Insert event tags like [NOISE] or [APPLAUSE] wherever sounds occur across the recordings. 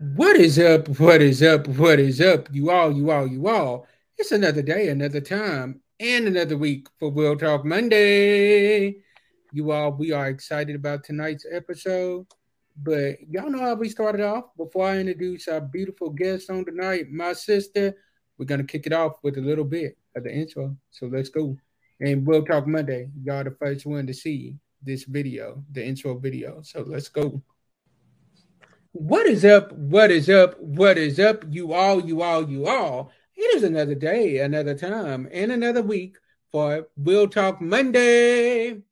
What is up? What is up? What is up? You all, you all, you all. It's another day, another time, and another week for Real Talk Monday. You all, we are excited about tonight's episode. But y'all know how we started off. Before I introduce our beautiful guest on tonight, my sister, we're gonna kick it off with a little bit of the intro. So let's go. And Real Talk Monday, y'all the first one to see this video, the intro video. So let's go. What is up? What is up? What is up? You all, you all, you all. It is another day, another time, and another week for Real Talk Monday.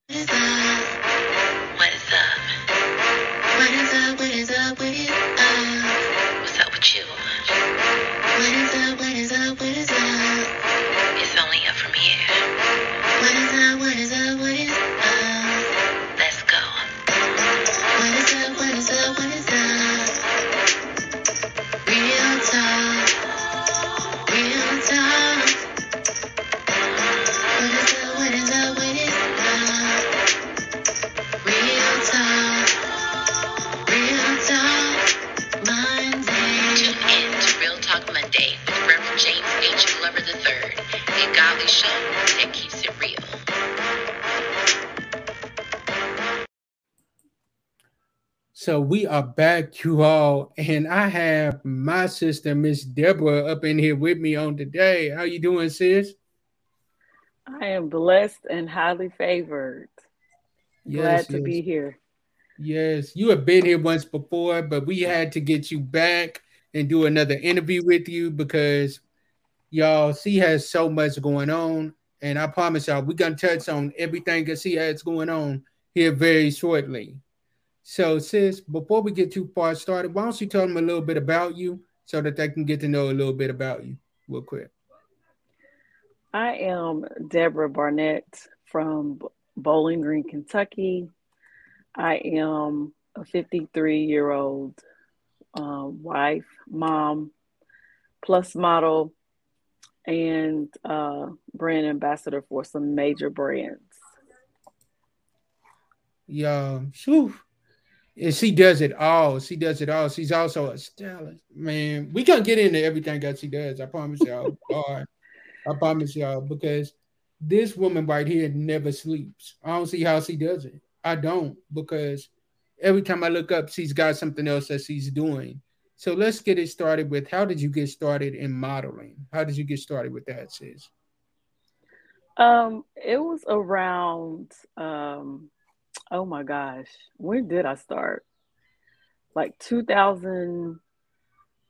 Are back, you all, and I have my sister, Miss Deborah, up in here with me on today. How you doing, sis? I am blessed and highly favored. Glad to be here. Yes, you have been here once before, but we had to get you back and do another interview with you because y'all, she has so much going on. And I promise y'all, we're gonna touch on everything that she has going on here very shortly. So, sis, before we get too far started, why don't you tell them a little bit about you so that they can get to know a little bit about you real quick? I am Deborah Barnett from Bowling Green, Kentucky. I am a 53 year old uh, wife, mom, plus model, and uh, brand ambassador for some major brands. Yeah, shoo. And she does it all. She does it all. She's also a stylist. Man, we gonna get into everything that she does. I promise y'all. [LAUGHS] God, I promise y'all, because this woman right here never sleeps. I don't see how she does it. I don't, because every time I look up, she's got something else that she's doing. So let's get it started with how did you get started in modeling? How did you get started with that, sis? Um, it was around, um, oh my gosh, when did I start? Like 2000,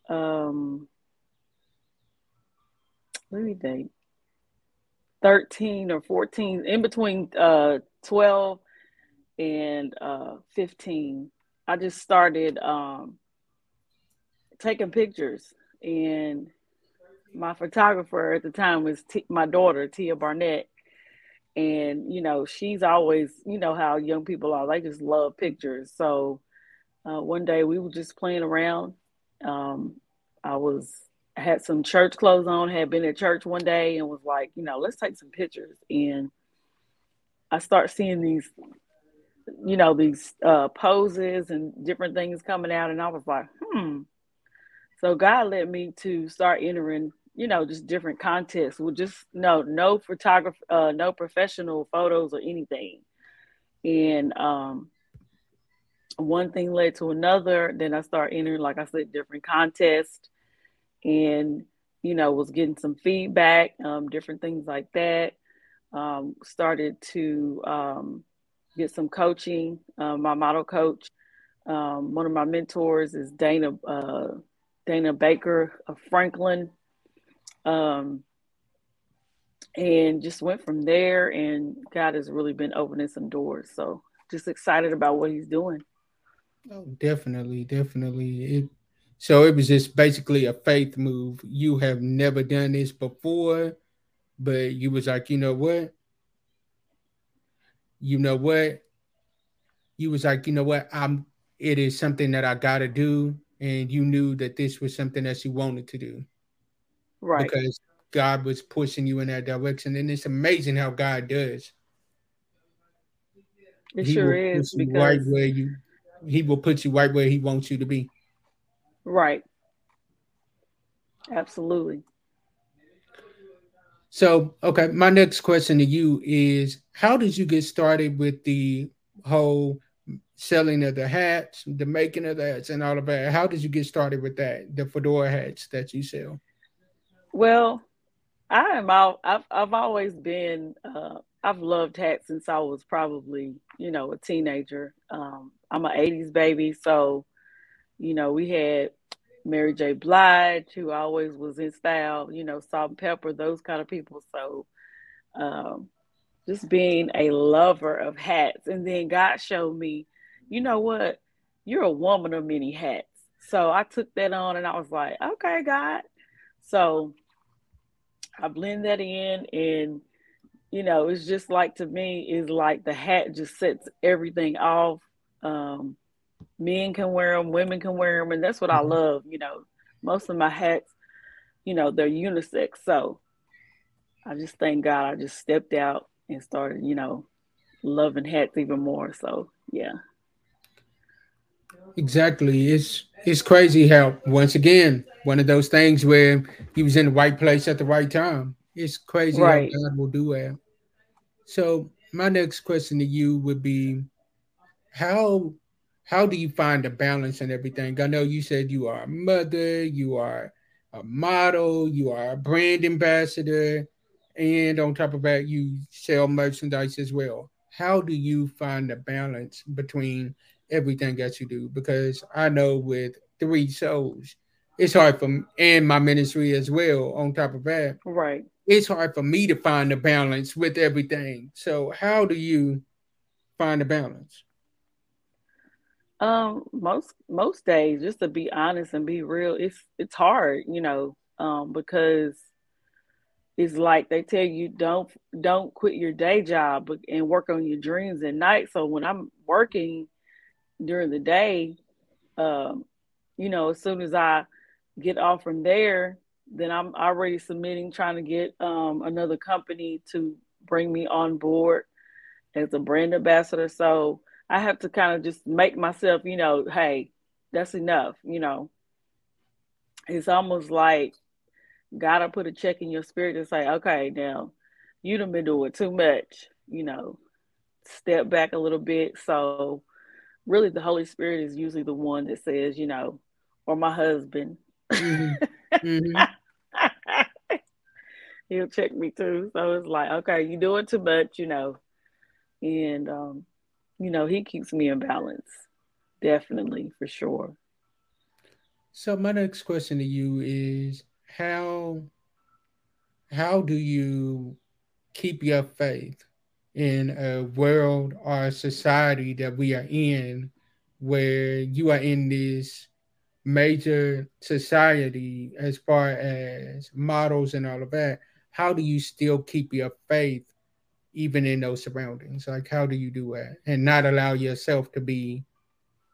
um, let me think, 13 or 14, in between uh 12 and uh 15. I just started um taking pictures and my photographer at the time was T- my daughter Tia Barnett and you know she's always you know how young people are they just love pictures. So uh, one day we were just playing around. Um, i was had some church clothes on had been at church one day and was like you know let's take some pictures. And i start seeing these you know these uh, poses and different things coming out. And i was like hmm. So god led me to start entering you know, just different contests with just no, no photography, uh, no professional photos or anything. And um, one thing led to another. Then I started entering, like I said, different contests, and you know, was getting some feedback, um, different things like that. Um, started to um, get some coaching. Uh, my model coach, um, one of my mentors is Dana uh, Dana Baker of Franklin um, and just went from there. And God has really been opening some doors. So just excited about what He's doing. Oh, definitely, definitely. It, so it was just basically a faith move. You have never done this before, but you was like, you know what? You know what? You was like, you know what? I'm. It is something that I got to do, and you knew that this was something that you wanted to do Right. because God was pushing you in that direction, and it's amazing how God does. It He sure is because right where you. He will put you right where He wants you to be. Right. Absolutely. So, okay, my next question to you is how did you get started with the whole selling of the hats, the making of the hats, and all of that? How did you get started with that, the fedora hats that you sell? Well, I am all I've I've always been uh, I've loved hats since I was probably you know a teenager. Um, I'm an '80s baby, so you know we had Mary J. Blige, who always was in style, you know, Salt-N-Pepa, those kind of people. So um, just being a lover of hats. And then God showed me, you know what? You're a woman of many hats. So I took that on and I was like, okay, God. So I blend that in and you know, it's just like to me, is like the hat just sets everything off. Um, men can wear them, women can wear them, and that's what mm-hmm. I love. You know, most of my hats, you know, they're unisex. So I just thank God I just stepped out and started, you know, loving hats even more. So yeah. Exactly. It's it's crazy how once again one of those things where he was in the right place at the right time. It's crazy right. how God will do that. So my next question to you would be how how do you find the balance and everything? I know you said you are a mother, you are a model, you are a brand ambassador, and on top of that, you sell merchandise as well. How do you find the balance between everything that you do? Because I know with three shows, it's hard for me, and my ministry as well. On top of that, right, it's hard for me to find the balance with everything. So, how do you find the balance? Um, most most days, just to be honest and be real, it's it's hard, you know, um, because it's like they tell you don't don't quit your day job and work on your dreams at night. So when I'm working during the day, um, you know, as soon as I get off from there, then I'm already submitting, trying to get um, another company to bring me on board as a brand ambassador. So I have to kind of just make myself, you know, hey, that's enough, you know. It's almost like gotta put a check in your spirit and say, okay, now you done been doing too much, you know, step back a little bit. So really the Holy Spirit is usually the one that says, you know, or my husband. Mm-hmm. Mm-hmm. [LAUGHS] He'll check me too. So it's like, okay, you doing too much, you know. And um you know, he keeps me in balance. Definitely, for sure. So my next question to you is how how do you keep your faith in a world or a society that we are in where you are in this major society as far as models and all of that how do you still keep your faith even in those surroundings? Like, how do you do that and not allow yourself to be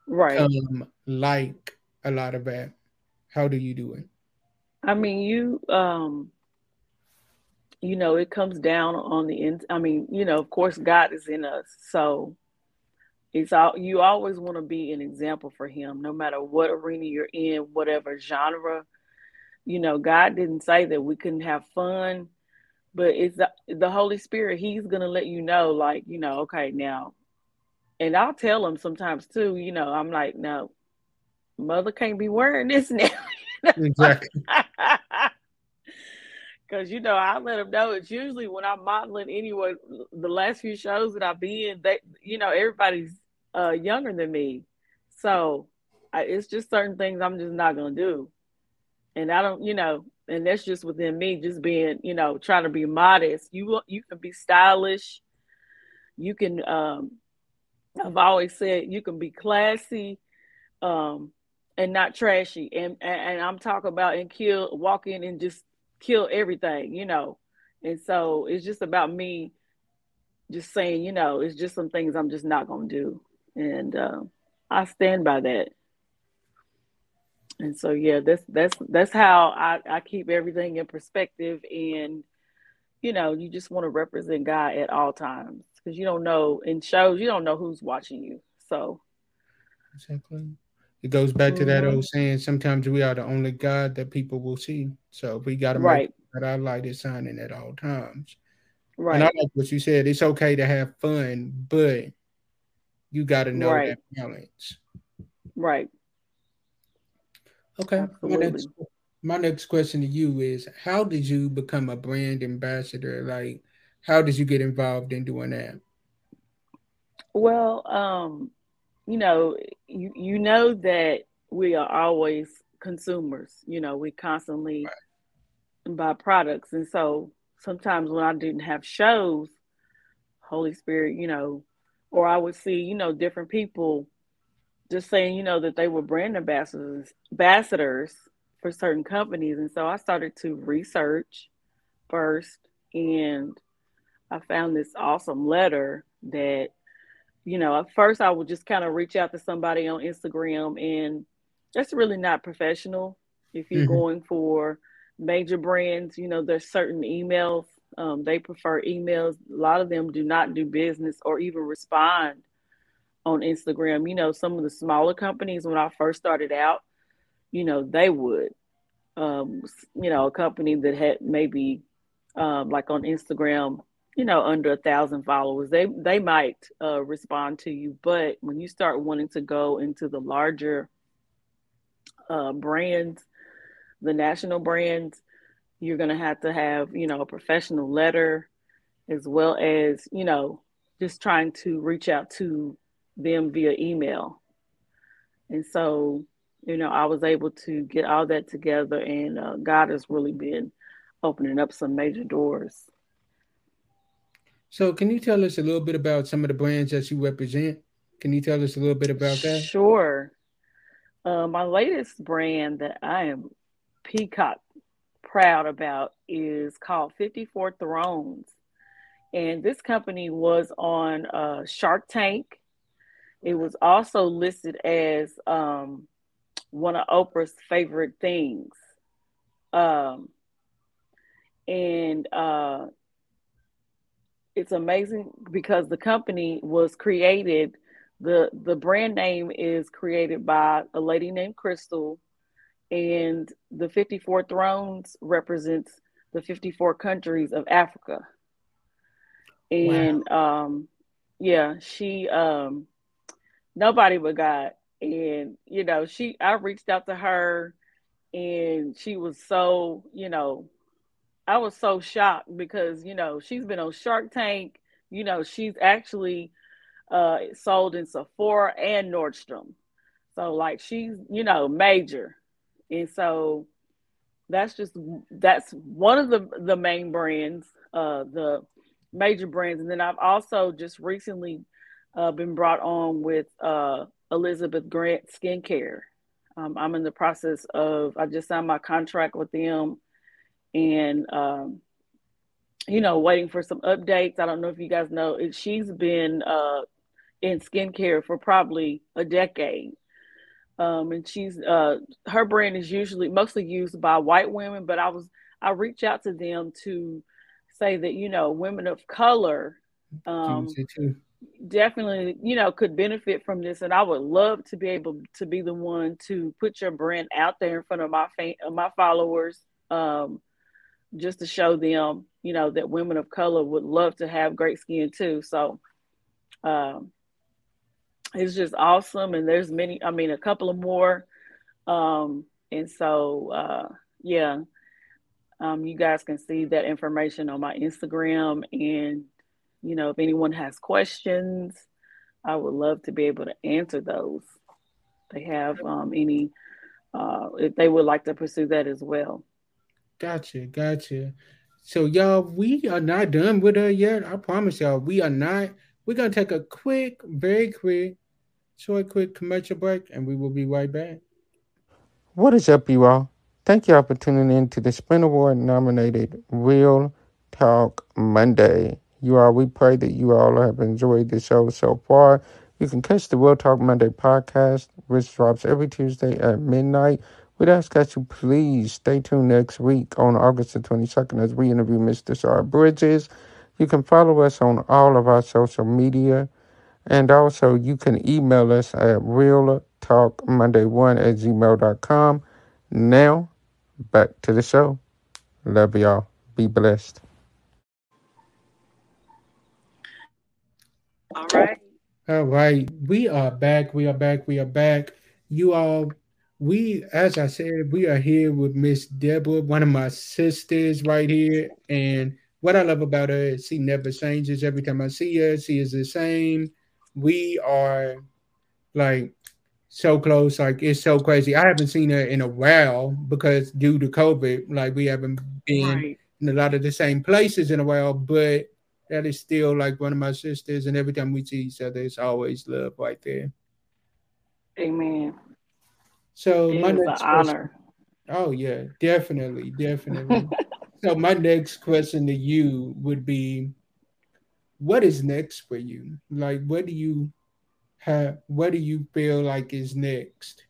right um, like a lot of that? How do you do it? I mean, you um, you know, it comes down on the end. I mean, you know, of course, God is in us, so it's all you always want to be an example for Him, no matter what arena you're in, whatever genre. You know, God didn't say that we couldn't have fun but it's the, the Holy Spirit. He's gonna let you know, like you know, okay, now, and I'll tell him sometimes too. You know, I'm like, no, mother can't be wearing this [LAUGHS] now. exactly. [LAUGHS] Because you know, I let them know. It's usually when I'm modeling anyway. The last few shows that I've been, they, you know, everybody's uh, younger than me, so I, it's just certain things I'm just not gonna do. And I don't, you know, and that's just within me just being you know trying to be modest. You you can be stylish. You can um i've always said you can be classy um and not trashy. And and, and i'm talking about and kill walk in and just kill everything you know. And so it's just about me just saying you know it's just some things i'm just not gonna do and uh, i stand by that and so yeah that's that's that's how I, I keep everything in perspective and you know you just want to represent god at all times because you don't know in shows you don't know who's watching you so exactly it goes back to that Mhm. old saying, sometimes we are the only God that people will see. So we gotta make Right. sure that our light is shining at all times. Right. And I like what you said. It's okay to have fun, but you gotta know Right. that balance. Right. Okay. My next my next question to you is how did you become a brand ambassador? Like how did you get involved in doing that? Well, um, you know, you you know that we are always consumers. You know, we constantly buy products, and so sometimes when I didn't have shows, Holy Spirit, you know, or I would see, you know, different people just saying, you know, that they were brand ambassadors ambassadors for certain companies, and so I started to research first, and I found this awesome letter that you know, at first I would just kind of reach out to somebody on Instagram, and that's really not professional. If you're Mhm. going for major brands, you know, there's certain emails. Um, they prefer emails. A lot of them do not do business or even respond on Instagram. You know, some of the smaller companies, when I first started out, you know, they would. Um, you know, a company that had maybe um, like on Instagram, you know, under a thousand followers, they they might uh, respond to you. But when you start wanting to go into the larger uh, brands, the national brands, you're gonna have to have you know a professional letter, as well as you know just trying to reach out to them via email. And so, you know, I was able to get all that together, and uh, God has really been opening up some major doors. So can you tell us a little bit about some of the brands that you represent? Can you tell us a little bit about that? Sure. Uh, my latest brand that I am peacock proud about is called 54 Thrones. And this company was on uh, Shark Tank. It was also listed as um, one of Oprah's favorite things. Um, and uh, it's amazing because the company was created the the brand name is created by a lady named Crystal and the 54 thrones represents the 54 countries of Africa. And um yeah she um nobody but God. And you know she I reached out to her and she was so you know I was so shocked because you know she's been on Shark Tank. You know she's actually uh, sold in Sephora and Nordstrom, so like she's you know major, and so that's just that's one of the the main brands, uh, the major brands, and then I've also just recently uh, been brought on with uh, Elizabeth Grant Skincare. Um, I'm in the process of I just signed my contract with them and um, you know, waiting for some updates. I don't know if you guys know, she's been uh, in skincare for probably a decade. Um, and she's uh, her brand is usually mostly used by white women, but I was I reach out to them to say that you know women of color um, definitely you know could benefit from this, and I would love to be able to be the one to put your brand out there in front of my my followers. Um, just to show them, you know, that women of color would love to have great skin too. So um, it's just awesome. And there's many, I mean, a couple of more. Um, and so, uh, yeah, um, you guys can see that information on my Instagram. And, you know, if anyone has questions, I would love to be able to answer those. They have um, any, uh, if they would like to pursue that as well. Gotcha, gotcha. So y'all, we are not done with her yet. I promise y'all, we are not. We're gonna take a quick, very quick, short, quick commercial break, and we will be right back. What is up, you all? Thank y'all for tuning in to the Spin Award nominated Real Talk Monday. You all, we pray that you all have enjoyed the show so far. You can catch the Real Talk Monday podcast, which drops every Tuesday at midnight. We'd ask that you please stay tuned next week on August the 22nd as we interview Mr. Shar Bridges. You can follow us on all of our social media. And also, you can email us at realtalkmonday Talk Monday 1 at gmail.com. Now, back to the show. Love y'all. Be blessed. All right. All right. We are back. We are back. We are back. You all, we, as I said, we are here with Miss Deborah, one of my sisters right here. And what I love about her is she never changes. Every time I see her, she is the same. We are like so close. Like it's so crazy. I haven't seen her in a while because due to COVID, like we haven't been Right. in a lot of the same places in a while, but that is still like one of my sisters. And every time we see each other, it's always love right there. Amen. So It my next question, honor. oh yeah, definitely, definitely. [LAUGHS] so my next question to you would be, what is next for you? Like, what do you have? What do you feel like is next?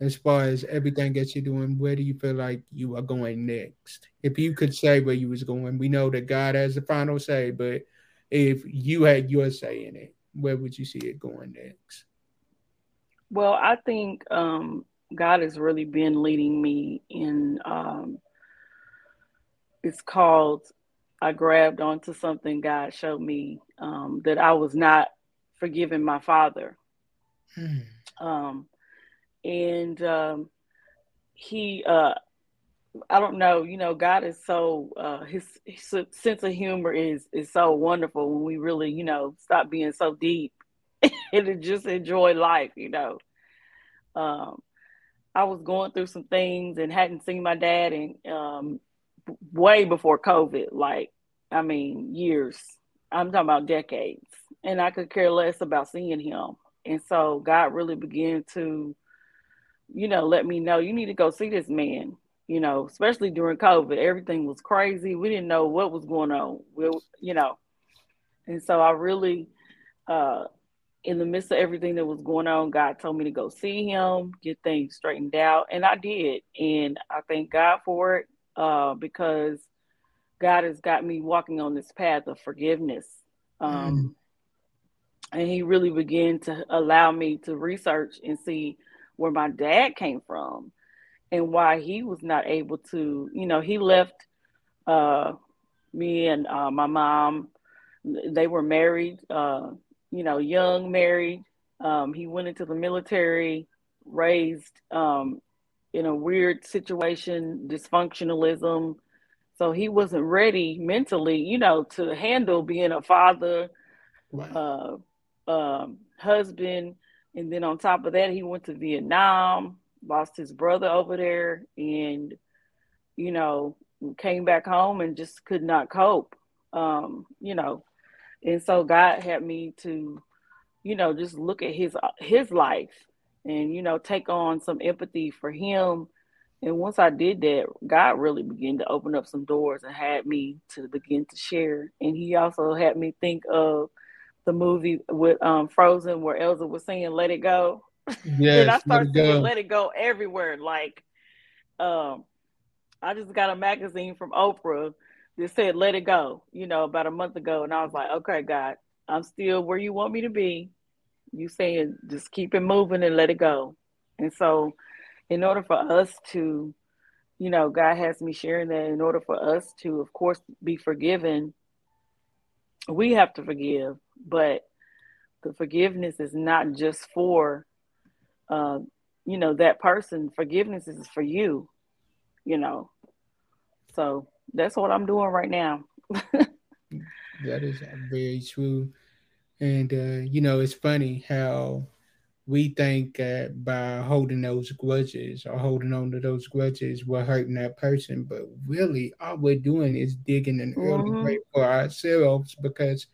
As far as everything that you're doing, where do you feel like you are going next? If you could say where you was going, we know that God has the final say, but if you had your say in it, where would you see it going next? Well, I think um, God has really been leading me in. Um, it's called. I grabbed onto something God showed me um, that I was not forgiving my father, Hmm. um, and um, he. Uh, I don't know. You know, God is so uh, his, his sense of humor is is so wonderful when we really, you know, stop being so deep [LAUGHS] and just enjoy life. You know. Um, I was going through some things and hadn't seen my dad in um, way before COVID. Like, I mean, years. I'm talking about decades, and I could care less about seeing him. And so God really began to, you know, let me know you need to go see this man. You know, especially during COVID, everything was crazy. We didn't know what was going on. We, you know, and so I really, uh, in the midst of everything that was going on, God told me to go see him, get things straightened out, and I did. And I thank God for it uh, because God has got me walking on this path of forgiveness. Um, And He really began to allow me to research and see where my dad came from and why he was not able to, you know, he left uh, me and uh, my mom. They were married, uh, you know, young married. Um, he went into the military, raised um, in a weird situation, dysfunctionalism. So he wasn't ready mentally, you know, to handle being a father, Wow. uh, um, husband. And then on top of that, he went to Vietnam, lost his brother over there, and, you know, came back home and just could not cope, um, you know. And so God had me to, you know, just look at his his life and you know take on some empathy for him. And once I did that, God really began to open up some doors and had me to begin to share. And He also had me think of the movie with um, Frozen where Elsa was saying "Let It Go," yeah [LAUGHS] and I let started it "Let It Go" everywhere. Like, um, I just got a magazine from Oprah that said "Let It Go," you know, about a month ago, and I was like, "Okay, God, I'm still where you want me to be. You saying just keep it moving and let it go." And so, in order for us to, you know, God has me sharing that. In order for us to, of course, be forgiven, we have to forgive, but the forgiveness is not just for, uh, you know, that person. Forgiveness is for you, you know. So that's what I'm doing right now. [LAUGHS] That is very true. And uh, you know, it's funny how we think that by holding those grudges or holding on to those grudges, we're hurting that person, but really, all we're doing is digging an early hmm grave for ourselves because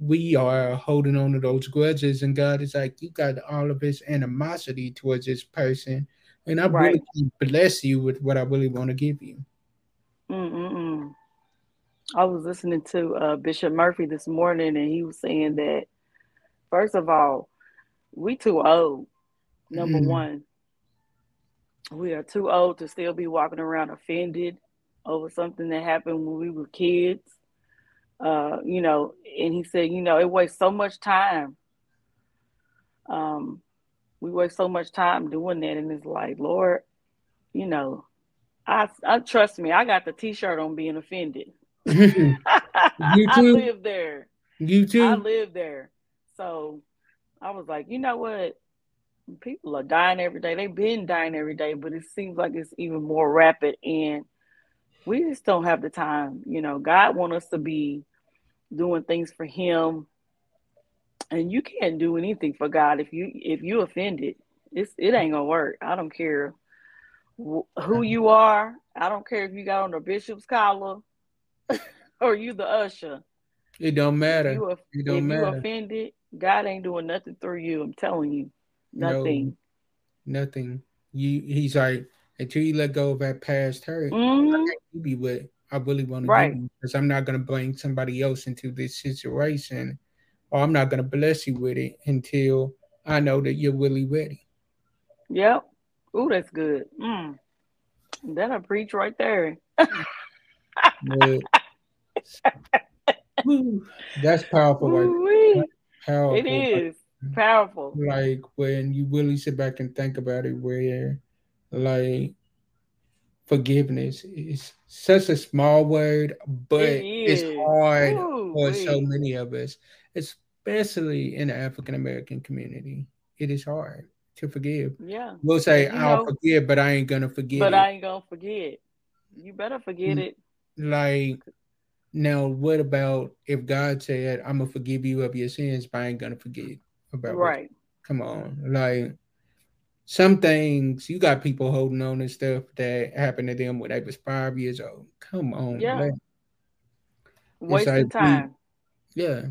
we are holding on to those grudges, and God is like, you got all of this animosity towards this person, and I Right. really bless you with what I really want to give you. Mm-mm-mm. I was listening to uh, Bishop Murphy this morning, and he was saying that first of all, we too old. Number Mm, one, we are too old to still be walking around offended over something that happened when we were kids. Uh, you know, and he said, you know, it wastes so much time. Um, we waste so much time doing that, and it's like, Lord, you know, I, I trust me. I got the T-shirt on being offended. [LAUGHS] you I live there. You too. I live there. So I was like, you know what? People are dying every day. They've been dying every day, but it seems like it's even more rapid. And we just don't have the time. You know, God want us to be doing things for Him, and you can't do anything for God if you if you offended. It's it ain't gonna work. I don't care who you are. I don't care if you got on a bishop's collar [LAUGHS] or you the usher. It don't matter. If you, It don't matter. you offended, God ain't doing nothing through you. I'm telling you, No. nothing. Nothing. You. He's like until you let go of that past hurt. Mhm. You be with. I really want Right. to you because I'm not gonna bring somebody else into this situation, or I'm not gonna bless you with it until I know that you're really ready. Yep. Ooh, that's good. Mm. That'll preach right there. [LAUGHS] [LAUGHS] That's powerful. Ooh-wee. Powerful. It is powerful. like when you really sit back and think about it where like forgiveness is such a small word but It it's hard for so many of us especially in the african american community it is hard to forgive Yeah. we'll say You i'll know- forgive but i ain't gonna forget But it I ain't gonna forget. You better forget Mm. it. like now what about if god said i'm gonna forgive you of your sins but i ain't gonna forget about Right. Come on, like some things you got people holding on to stuff that happened to them when they was five years old. Come on, Yeah. man. Wasting like we- time. yeah,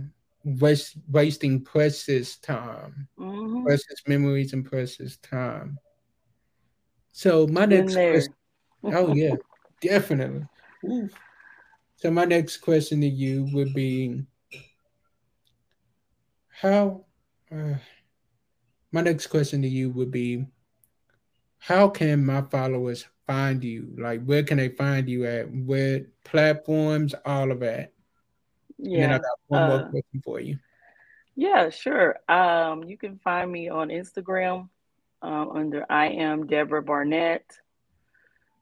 waste, wasting precious time, hmm precious memories, and precious time. So my next question, oh [LAUGHS] yeah, definitely. Ooh. So my next question to you would be, how? Uh, my next question to you would be, how can my followers find you? Like, where can they find you at? Where platforms? All of that. And I Yeah. got one more Uh, question for you. Yeah, sure. Um, you can find me on Instagram um, under I am Deborah Barnett.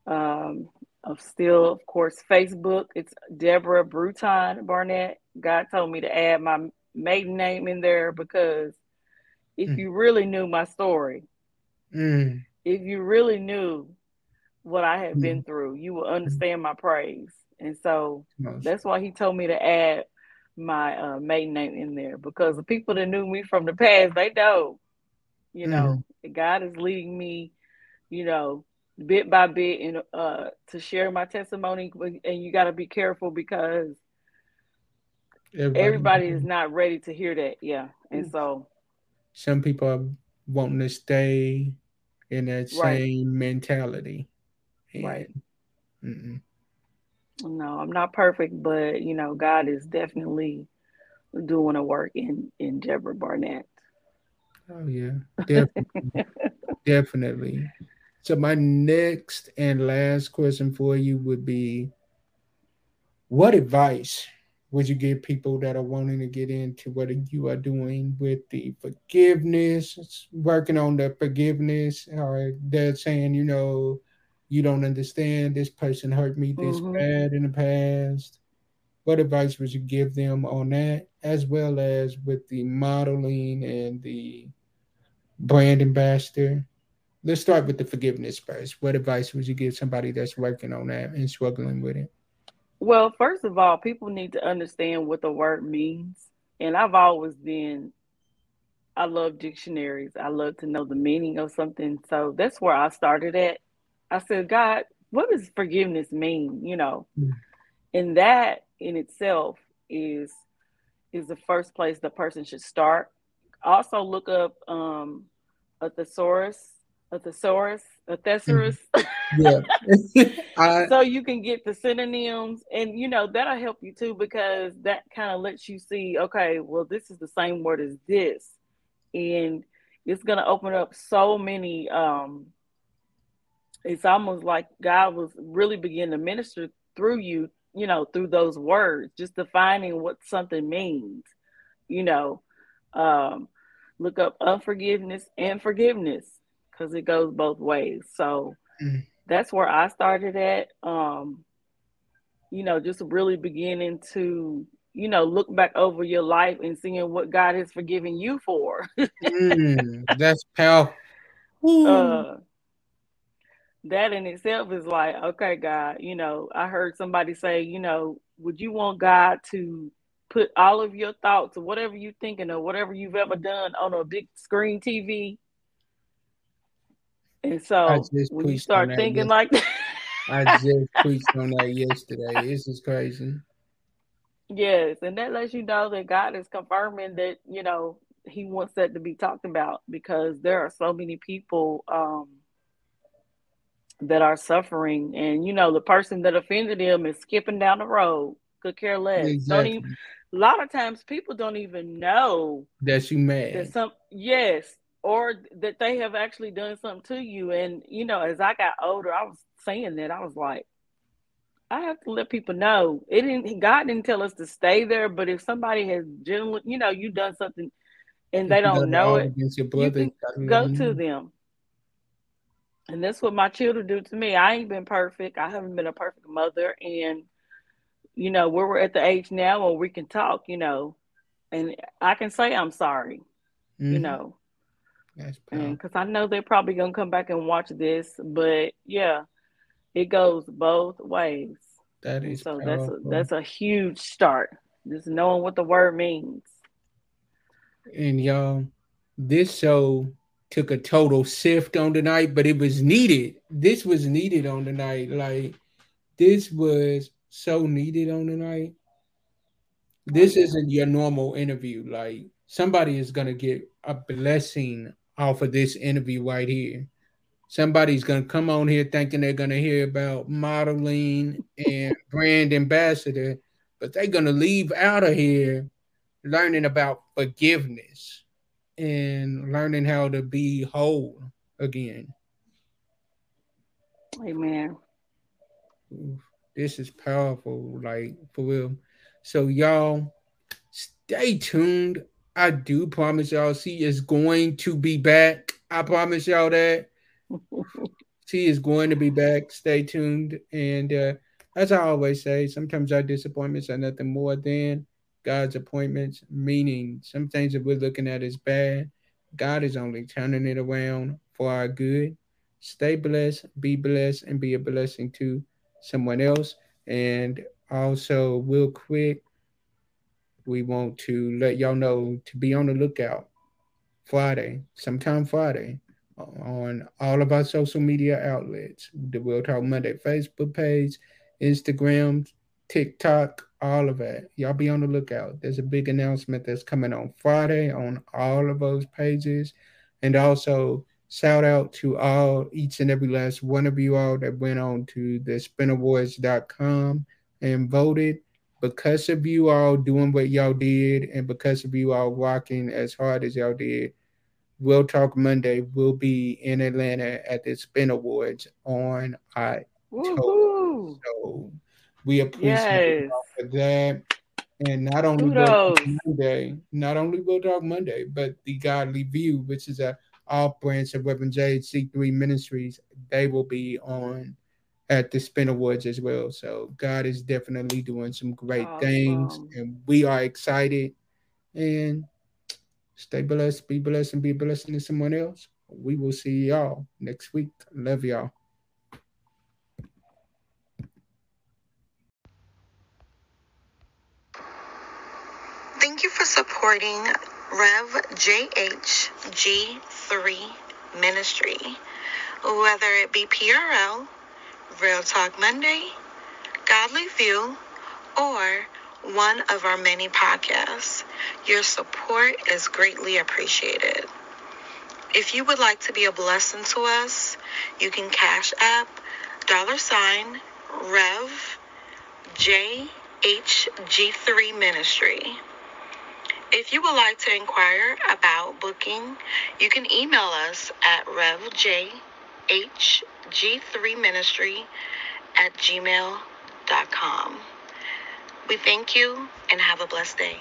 Um, of still, of course, Facebook. It's Deborah Bruton Barnett. God told me to add my maiden name in there because if Mm. you really knew my story, Mm, if you really knew what I had Mm. been through, you will understand my praise. And so most- that's why he told me to add my uh, maiden name in there because the people that knew me from the past, they know, you know, God is leading me, you know, bit by bit and uh to share my testimony. And you got to be careful because everybody is not ready to hear that. Yeah, and so Some people are wanting to stay in that Right. same mentality. Right. Mm-mm. no, I'm not perfect, but you know, God is definitely doing a work in in Deborah Barnett. Oh yeah, definitely, [LAUGHS] definitely. So my next and last question for you would be, what advice would you give people that are wanting to get into what you are doing with the forgiveness, working on the forgiveness, or they're saying, you know, you don't understand this person hurt me this Mhm. bad in the past. What advice would you give them on that, as well as with the modeling and the brand ambassador? Let's start with the forgiveness first. What advice would you give somebody that's working on that and struggling with it? Well, first of all, people need to understand what the word means. And I've always been, I love dictionaries. I love to know the meaning of something. So that's where I started at. I said, God, what does forgiveness mean? You know, Mm. and that in itself is is the first place the person should start. Also look up um a thesaurus, a thesaurus, a thesaurus. [LAUGHS] Yeah. [LAUGHS] I, so you can get the synonyms and you know that'll help you too because that kind of lets you see okay well this is the same word as this and it's going to open up so many um it's almost like god was really beginning to minister through you you know through those words just defining what something means you know um look up unforgiveness and forgiveness because it goes both ways. So Mm. that's where I started at. Um, you know, just really beginning to, you know, look back over your life and seeing what God has forgiven you for. Mm, [LAUGHS] that's powerful. Uh, that in itself is like, okay, God, you know, I heard somebody say, you know, would you want God to put all of your thoughts or whatever you're thinking or whatever you've ever done on a big screen TV? And so when you start that thinking like that, [LAUGHS] I just preached on that yesterday. This is crazy. yes, and that lets you know that God is confirming that, you know, He wants that to be talked about because there are so many people um that are suffering and you know the person that offended them is skipping down the road could care less don't Exactly. even a lot of times people don't even know that you that mad. some yes or that they have actually done something to you. And you know as i got older i was saying that i was like i have to let people know. It didn't god didn't tell us to stay there but if somebody has generally you know you done something and they If you don't know it you can go to them. And that's what my children do to me. I ain't been perfect. I haven't been a perfect mother. And you know where we're at the age now where we can talk you know and i can say i'm sorry you Mhm. know. That's and powerful. Because I know they're probably gonna come back and watch this, but yeah, it goes both ways, That is so that's a, that's a huge start. Just knowing what the word means. And y'all, this show took a total sift on the night, but it was needed. This was needed on the night. Like this was so needed on the night. This isn't your normal interview. Like somebody is gonna get a blessing off of this interview right here. Somebody's gonna come on here thinking they're gonna hear about modeling and [LAUGHS] brand ambassador, but they're gonna leave out of here learning about forgiveness and learning how to be whole again. Amen. This is powerful, like for real. So y'all stay tuned. I do promise y'all she is going to be back. I promise y'all that. [LAUGHS] She is going to be back. Stay tuned. And uh, as I always say, sometimes our disappointments are nothing more than God's appointments, meaning some things that we're looking at is bad. God is only turning it around for our good. Stay blessed, be blessed, and be a blessing to someone else. And also, real quick, we want to let y'all know to be on the lookout Friday, sometime Friday, on all of our social media outlets the Real Talk Monday Facebook page, Instagram, TikTok, all of that. Y'all be on the lookout. There's a big announcement that's coming on Friday on all of those pages. And also, shout out to all, each and every last one of you all that went on to the spinawards.com and voted. Because of you all doing what y'all did, and because of you all rocking as hard as y'all did, Real Talk Monday will be in Atlanta at the Spin Awards on October. Woohoo! So we appreciate Yes. y'all for that. And not only Talk Monday, not only Real Talk Monday, but the Godly View, which is a off branch of Reverend JHG3 Ministries, they will be on at the Spin Awards as well. So God is definitely doing some great things, and we are excited. And stay blessed, be blessed, and be a blessing to someone else. We will see y'all next week. Love y'all. Thank you for supporting Rev JHG3 Ministry, whether it be PRL, Real Talk Monday, Godly View, or one of our many podcasts. Your support is greatly appreciated. If you would like to be a blessing to us, you can cash app dollar sign Rev JHG3 Ministry. If you would like to inquire about booking, you can email us at revjhg3ministry at gmail.com. We thank you and have a blessed day.